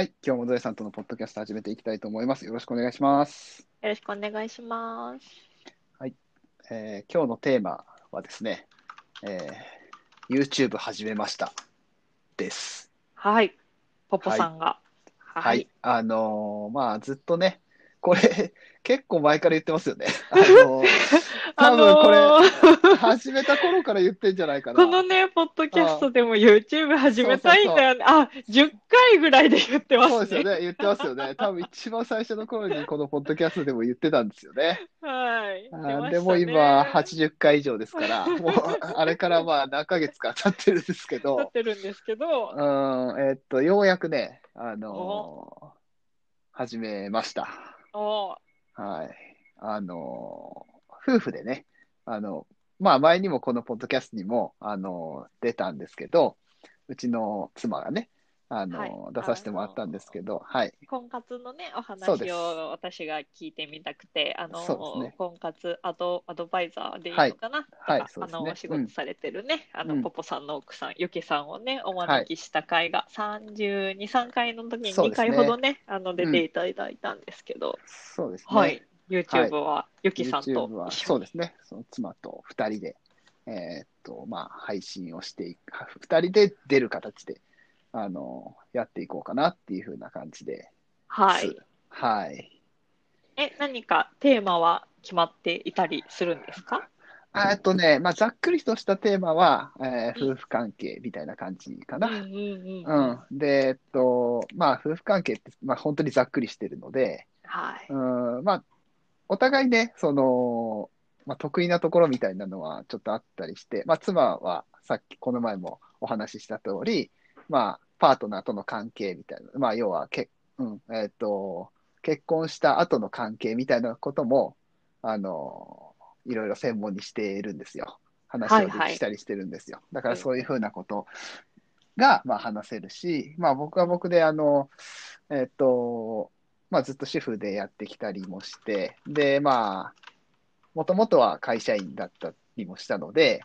はい、今日もゾエさんとのポッドキャスト始めていきたいと思います。よろしくお願いします。よろしくお願いします。えー今日のテーマはですね、えー YouTube 始めましたです。はい。ポポさんが。はい、はい。あのーまあずっとね、これ結構前から言ってますよね。あのー多分これ、あのー始めた頃から言ってんじゃないかな。このね、ポッドキャストでも YouTube 始めたいんだよね。あ、10回ぐらいで言ってますね。そうですよね、言ってますよね。多分一番最初の頃にこのポッドキャストでも言ってたんですよね。はい。ねでも今80回以上ですから、もうあれからまあ何ヶ月か経ってるんですけなどっ、てるんですけど、うん、えっと、ようやくね、あのー始めました。おはい。あのー夫婦でね、あの、まあ前にもこのポッドキャストにも、あのー出たんですけど、うちの妻がね、あのーはい。出させてもらったんですけど、はい。婚活のね、お話を私が聞いてみたくて、あの、ね婚活アドアドバイザーでいいはいのかな、はい。とかそうですね。あの、お仕事されてるね、あの、うん。ポポさんの奥さん、ゆきさんをね、お招きした回が、32、3回の時に2そうですね。回ほどね、あの、出ていただいたんですけど、そうですね。はい。YouTube はゆきさんとは一緒に。そうですね、その妻と2人で、えーっと、まあ、配信をしていく、2人で出る形で、あの、やっていこうかなっていう風な感じで。はい。はい。え、何かテーマは決まっていたりするんですか？あえっとね、まあ、ざっくりとしたテーマは、えー夫婦関係みたいな感じかな。うん。で、えっと、まあ、夫婦関係って、まあ、本当にざっくりしてるので、はい。うん、まあ、お互いね、その、まあ、得意なところみたいなのはちょっとあったりして、まあ、妻はさっきこの前もお話しした通り、まあ、パートナーとの関係みたいな、まあ、要はけ、うん、えっと、結婚した後の関係みたいなことも、あの、いろいろ専門にしているんですよ。話をはいはいしたりしてるんですよ。だからそういうふうなことが、まあ、話せるし、まあ、僕は僕で、あの、えっと、まあ、ずっと主婦でやってきたりもして、で、まあ、もともとは会社員だったりもしたので、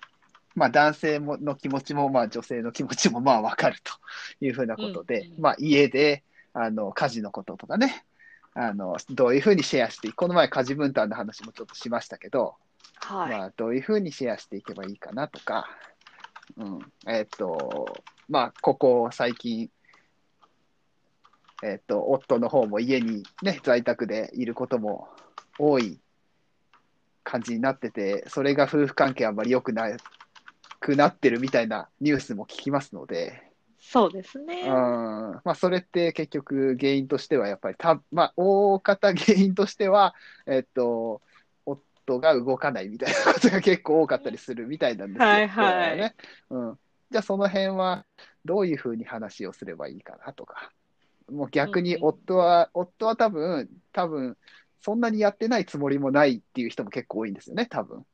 まあ、男性もの気持ちも、まあ、女性の気持ちも、まあ、わかるというふうなことで、うんうんまあ、家で、あの、家事のこととかね、あの、どういうふうにシェアしていく、この前家事分担の話もちょっとしましたけど、はい。まあ、どういうふうにシェアしていけばいいかなとか、うん、えっと、まあ、ここ最近、えっと、夫の方も家にね、在宅でいることも多い感じになってて、それが夫婦関係あんまり良くなくなってるみたいなニュースも聞きますので、そうですうん、ね。まあ、それって結局原因としてはやっぱりた、まあ、大方原因としては、えっと、夫が動かないみたいなことが結構多かったりするみたいなんですよ。はいはいねうん。じゃあその辺はどういうふうに話をすればいいかなとか。もう逆にうんうん夫は、夫は多分、多分、そんなにやってないつもりもないっていう人も結構多いんですよね、多分。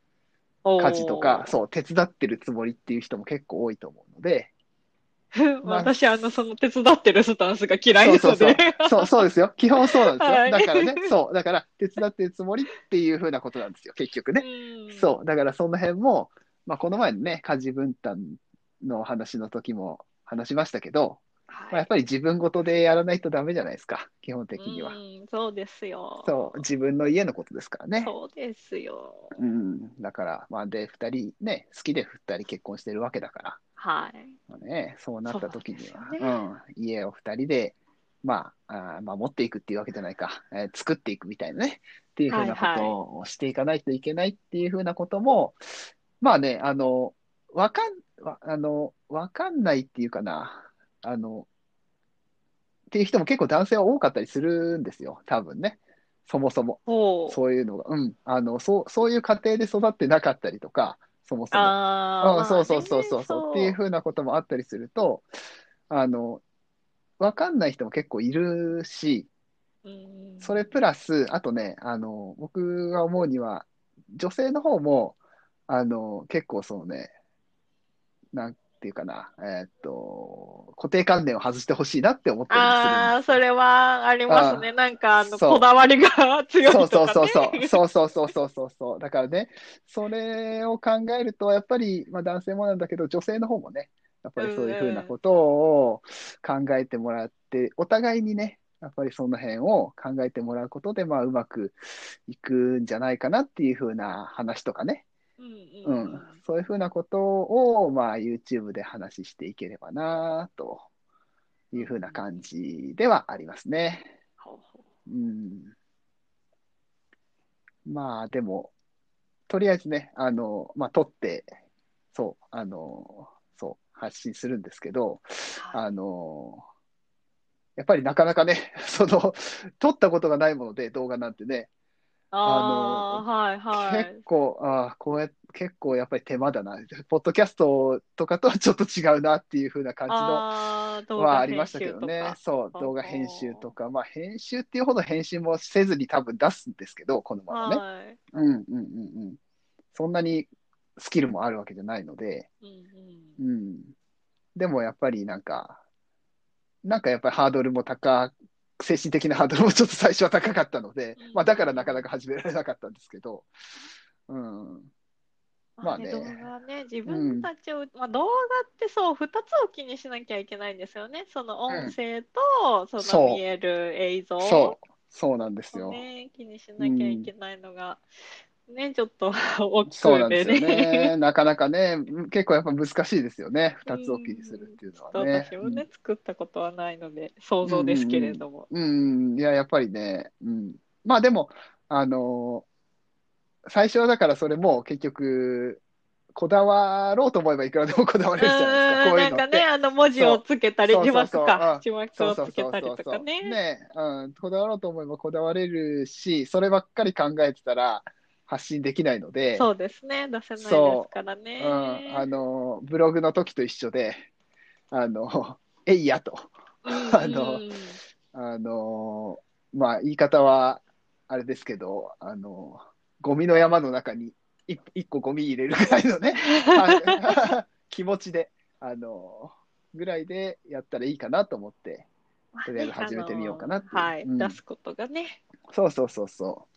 家事とか、そう、手伝ってるつもりっていう人も結構多いと思うので、う まあ私、あの、その手伝ってるスタンスが嫌いで。すそうそうので。そう、そうですよ。基本そうなんですよ。はい。だからね、そう、だから手伝ってるつもりっていうふうなことなんですよ、結局ね。うん。そう、だからその辺も、まあ、この前のね、家事分担の話の時も話しましたけど、まあ、やはっぱり自分ごとでやらないとダメじゃないですか、基本的い。には。うんそうですよ。そう、自分の家のことですからね。そうですよ。うん、だから、まあ、で、二人ね、好きで二人結婚してるわけだから、はい。まあね、そうなった時には、そううですよん、家を二人で、まあ、あー守っていくっていうわけじゃないか、えー作っていくみたいなね、っていうふうなはいことをしていかないといけないっていうふうなことも、まあね、あの、わかん、わあの、わかんないっていうかな、あの、っていう人も結構男性は多かったりするんですよ、多分ね。そもそも。そういうのが、うん、あの、そう、そういう家庭で育ってなかったりとか、そもそも。ああ、うん、そうそうそうそう。そう、っていうふうなこともあったりすると、あの、わかんない人も結構いるし、うん。それプラス、あとね、あの、僕が思うには、女性の方も、あの、結構そのね、なんていうかな、えーっと、固定観念を外してほしいなって思ったりもするんですああ、それはありますね。なんか、あの、こだわりが強いそうとかそうそうね。そう。そうそうそうそうそうそう。だからね、それを考えると、やっぱり、まあ男性もなんだけど、女性の方もね、やっぱりそういうふうなことを考えてもらって、お互いにね、やっぱりその辺を考えてもらうことで、まあ、うまくいくんじゃないかなっていうふうな話とかね、うんうんうん、そういうふうなことを、まあ、YouTube で話していければな、というふうな感じではありますね。ほうん。まあ、でも、とりあえずね、あの、まあ、撮って、そう、あの、そう、発信するんですけど、あの、やっぱりなかなかね、その、撮ったことがないもので、動画なんてね、ああ、はいはい結。構、ああ、こうや結構やっぱり手間だな。ポッドキャストとかとはちょっと違うなっていう風な感じのは画ありましたけどねか。。そう動画編集とか、まあ編集っていうほど編集もせずに多分出すんですけど、このままね。はい。うんうんうんうん。そんなにスキルもあるわけじゃないので、うんうんうん。でもやっぱりなんか、なんかやっぱりハードルも高、精神的なハードルもちょっと最初は高かったのでうん、まあだからなかなか始められなかったんですけど、うん。まあね動画ね、自分たちを、まあ、動画ってそう、2つを気にしなきゃいけないんですよね。その音声と、そそうの見える映像そう、そうなんですよ。をね、気にしなきゃいけないのが、ね、ちょっと 億そうなん劫でですよね。ね。なかなかね、結構やっぱ難しいですよね。二つを気にするっていうのはね。私もね、作ったことはないので、想像ですけれども。うん、いや、やっぱりね、うん。まあでも、あの最初はだからそれも結局、こだわろうと思えばいくらでもこだわれるじゃないですか、こういうの。なんかね、あの文字をつけたり、字そうそうそう幕かう、ん字幕そうそうをつけそうそうそうたりとか。ね。ね、うん、こだわろうと思えばこだわれるし、そればっかり考えてたら発信できないので、そうですね、出せないですからね。う。ん、あの、ブログの時と一緒で、あの、えいやと、うんあのうん。あの、まあ、言い方は、あれですけど、あの、ゴミの山の中に一一個ゴミ入れるぐらいのね、は い気持ちで、あの、ぐらいでやったらいいかなと思って、とりあえず始めてみようかなってはい、うん。出すことがね。そうそうそうそう。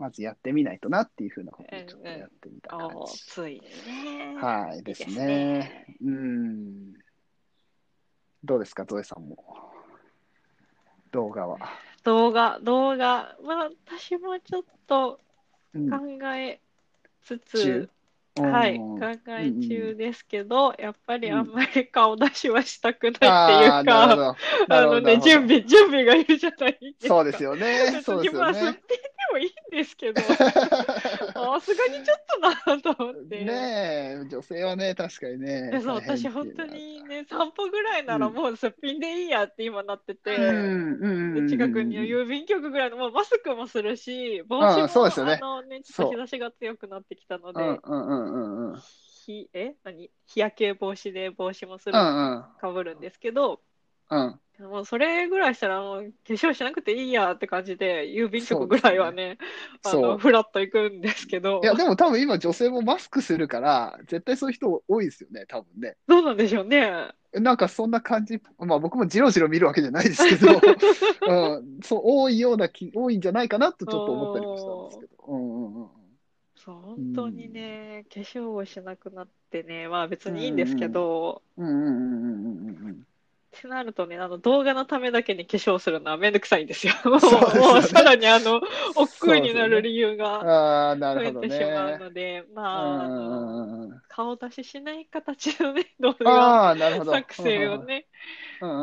まずやってみないとなっていうふうなことでちょっとやってみた感おじ。ついにね。はい、ですいいですねね。うん。どうですか、ゾエさんも？動画は。動画、動画、まあ、私もちょっとうん考えつ中？つ、はい、うん考え中ですけど、やっぱりうんあんまり顔出しはしたくないっていうか、ど。なるほど。あのね、準備、準備がいるじゃないですか。そうですよね。別そうですよにまあ、すっね。ぴんでもいいんですけど、さすがにちょっとなと思って。ねえ、女性はね、確かにね。でそう。私、本当にね、散歩ぐらいならうんもうすっぴんでいいやって今なってて、うん近くには郵便局ぐらいの、もうマスクもするし、帽うん子も、そうですよね。あのね、ちょっと日差しが強くなってきたので、うんうんうんうんうん。ひえ？何？日焼け防止で帽子もする、うんうん。かぶるんですけど、うん。もうそれぐらいしたらもう化粧しなくていいやって感じで、郵便局ぐらいはね、そうあのフラッと行くんですけどい、や、でも多分今女性もマスクするから、絶対そういう人多いですよね、多分ね。どうなんでしょうね。なんかそんな感じ、まあ僕もじろじろ見るわけじゃないですけど、うん、そう、多いような気、多いんじゃないかなとちょっと思ったりもしたんですけど。うんうんうん。そう、本当にね、化粧をしなくなってね、まあ別にいいんですけど、うんうんうんうんうんうん。ってなるとね、あの動画のためだけに化粧するのはめんどくさいんですよ。もう、ねもうさらにあの、億劫になる理由がああ、な増えるほどてしまうね。ので、うまあ、顔出ししない形のね、動画。作成をね、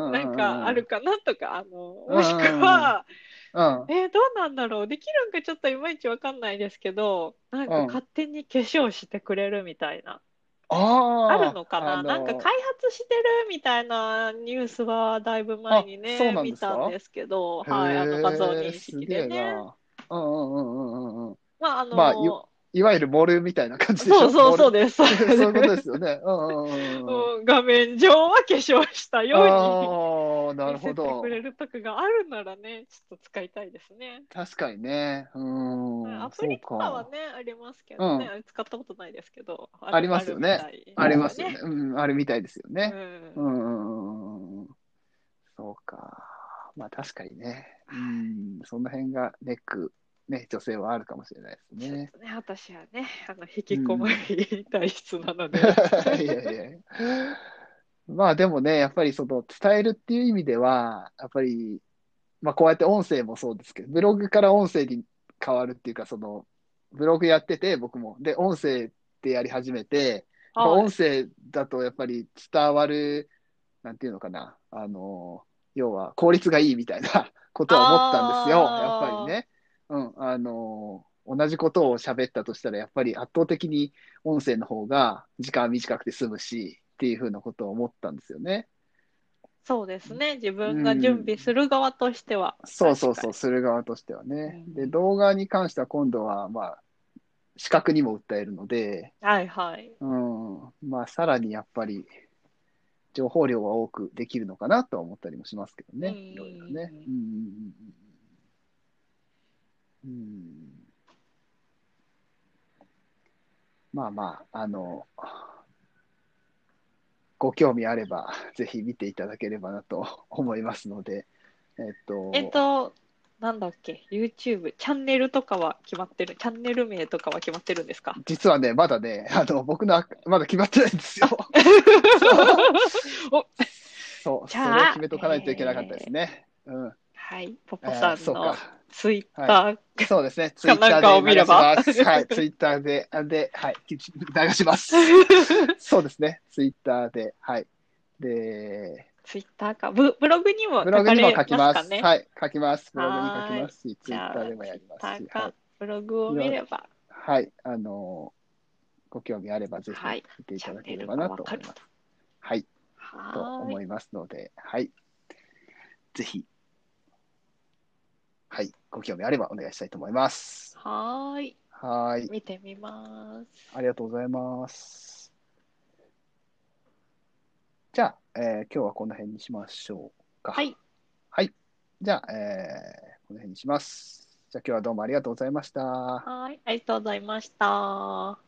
なんかあるかなとか、あの、うんもしくは、うん。えーどうなんだろう？できるんかちょっといまいちわかんないですけど、なんかうん勝手に化粧してくれるみたいな。ああ、あるのかな、あのなんか開発してるみたいなニュースはだいぶ前にあそうね、見なんですか？たんですけど、はい、あの画像認識でね。な。うんうんうんうんうんうん。まあ、あの、まあよいわゆるモルみたいな感じでしょ？そうそうそうでです。そういうことですよね。うんうんうんうん。うん画面上は化粧したようああ、になる見せてほどく。れるとかがあるならね、ちょっと使いたいですね。確かにね。うーん。アプリとかはか。ね、ありますけどね、使ったことないですけど、ありますよねありますよね。うん、あるみたいですよね。ううんんうんうんうん。そうか。まあ確かにね。うん。その辺がネック、ね、女性はあるかもしれないですね。とね、私はね、あの引きこもり体質なので、いやいや。まあでもね、やっぱりその伝えるっていう意味では、やっぱり、まあこうやって音声もそうですけど、ブログから音声に変わるっていうか、その、ブログやってて、僕も。で、音声ってやり始めて、はい音声だとやっぱり伝わる、なんていうのかな、あの、要は効率がいいみたいな ことは思ったんですよ。やっぱりね。うん、あの、同じことを喋ったとしたら、やっぱり圧倒的に音声の方が時間短くて済むし、っていうふうなことを思ったんですよね。そうですね。自分が準備する側としては。そうそうそう、する側としてはね。うんで、動画に関しては今度は、まあ、視覚にも訴えるので、にはいはい。うん、まあ、さらにやっぱり、情報量は多くできるのかなとは思ったりもしますけどね、うんいろいろね。うんうんうんうんうんまあまあ、あの、ご興味あれば、ぜひ見ていただければなと思いますので、えっと、えっと、なんだっけ、YouTube、チャンネルとかは決まってる、チャンネル名とかは決まってるんですか？実はね、まだね、あの、僕のまだ決まってないんですよ。おそう、それを決めとかないといけなかったですね。うん。はい、ポえポさーそうんのか。ツイッター、そうですね。ツイッターで流を見ればします。はい、ツイッターで、あで、はい、流します。そうですね。ツイッターで、はい。で、ツイッターか、ブブログにもブログにも書か書きま。れますすかね。はい、書きます。ブログに書はーいきますし、ツイッターでもやりますし、はい。ブログを見れば、はい、あの、ご興味あればぜひはい見ていただければなと思います。はい、とはーい。思いますので、はい。ぜひ、はい、ご興味あればお願いしたいと思います。はーい。はーい、見てみます。ありがとうございます。じゃあ、えー今日はこの辺にしましょうか。はい。はい。じゃあ、えーこの辺にします。じゃあ今日はどうもありがとうございました。はい。ありがとうございました。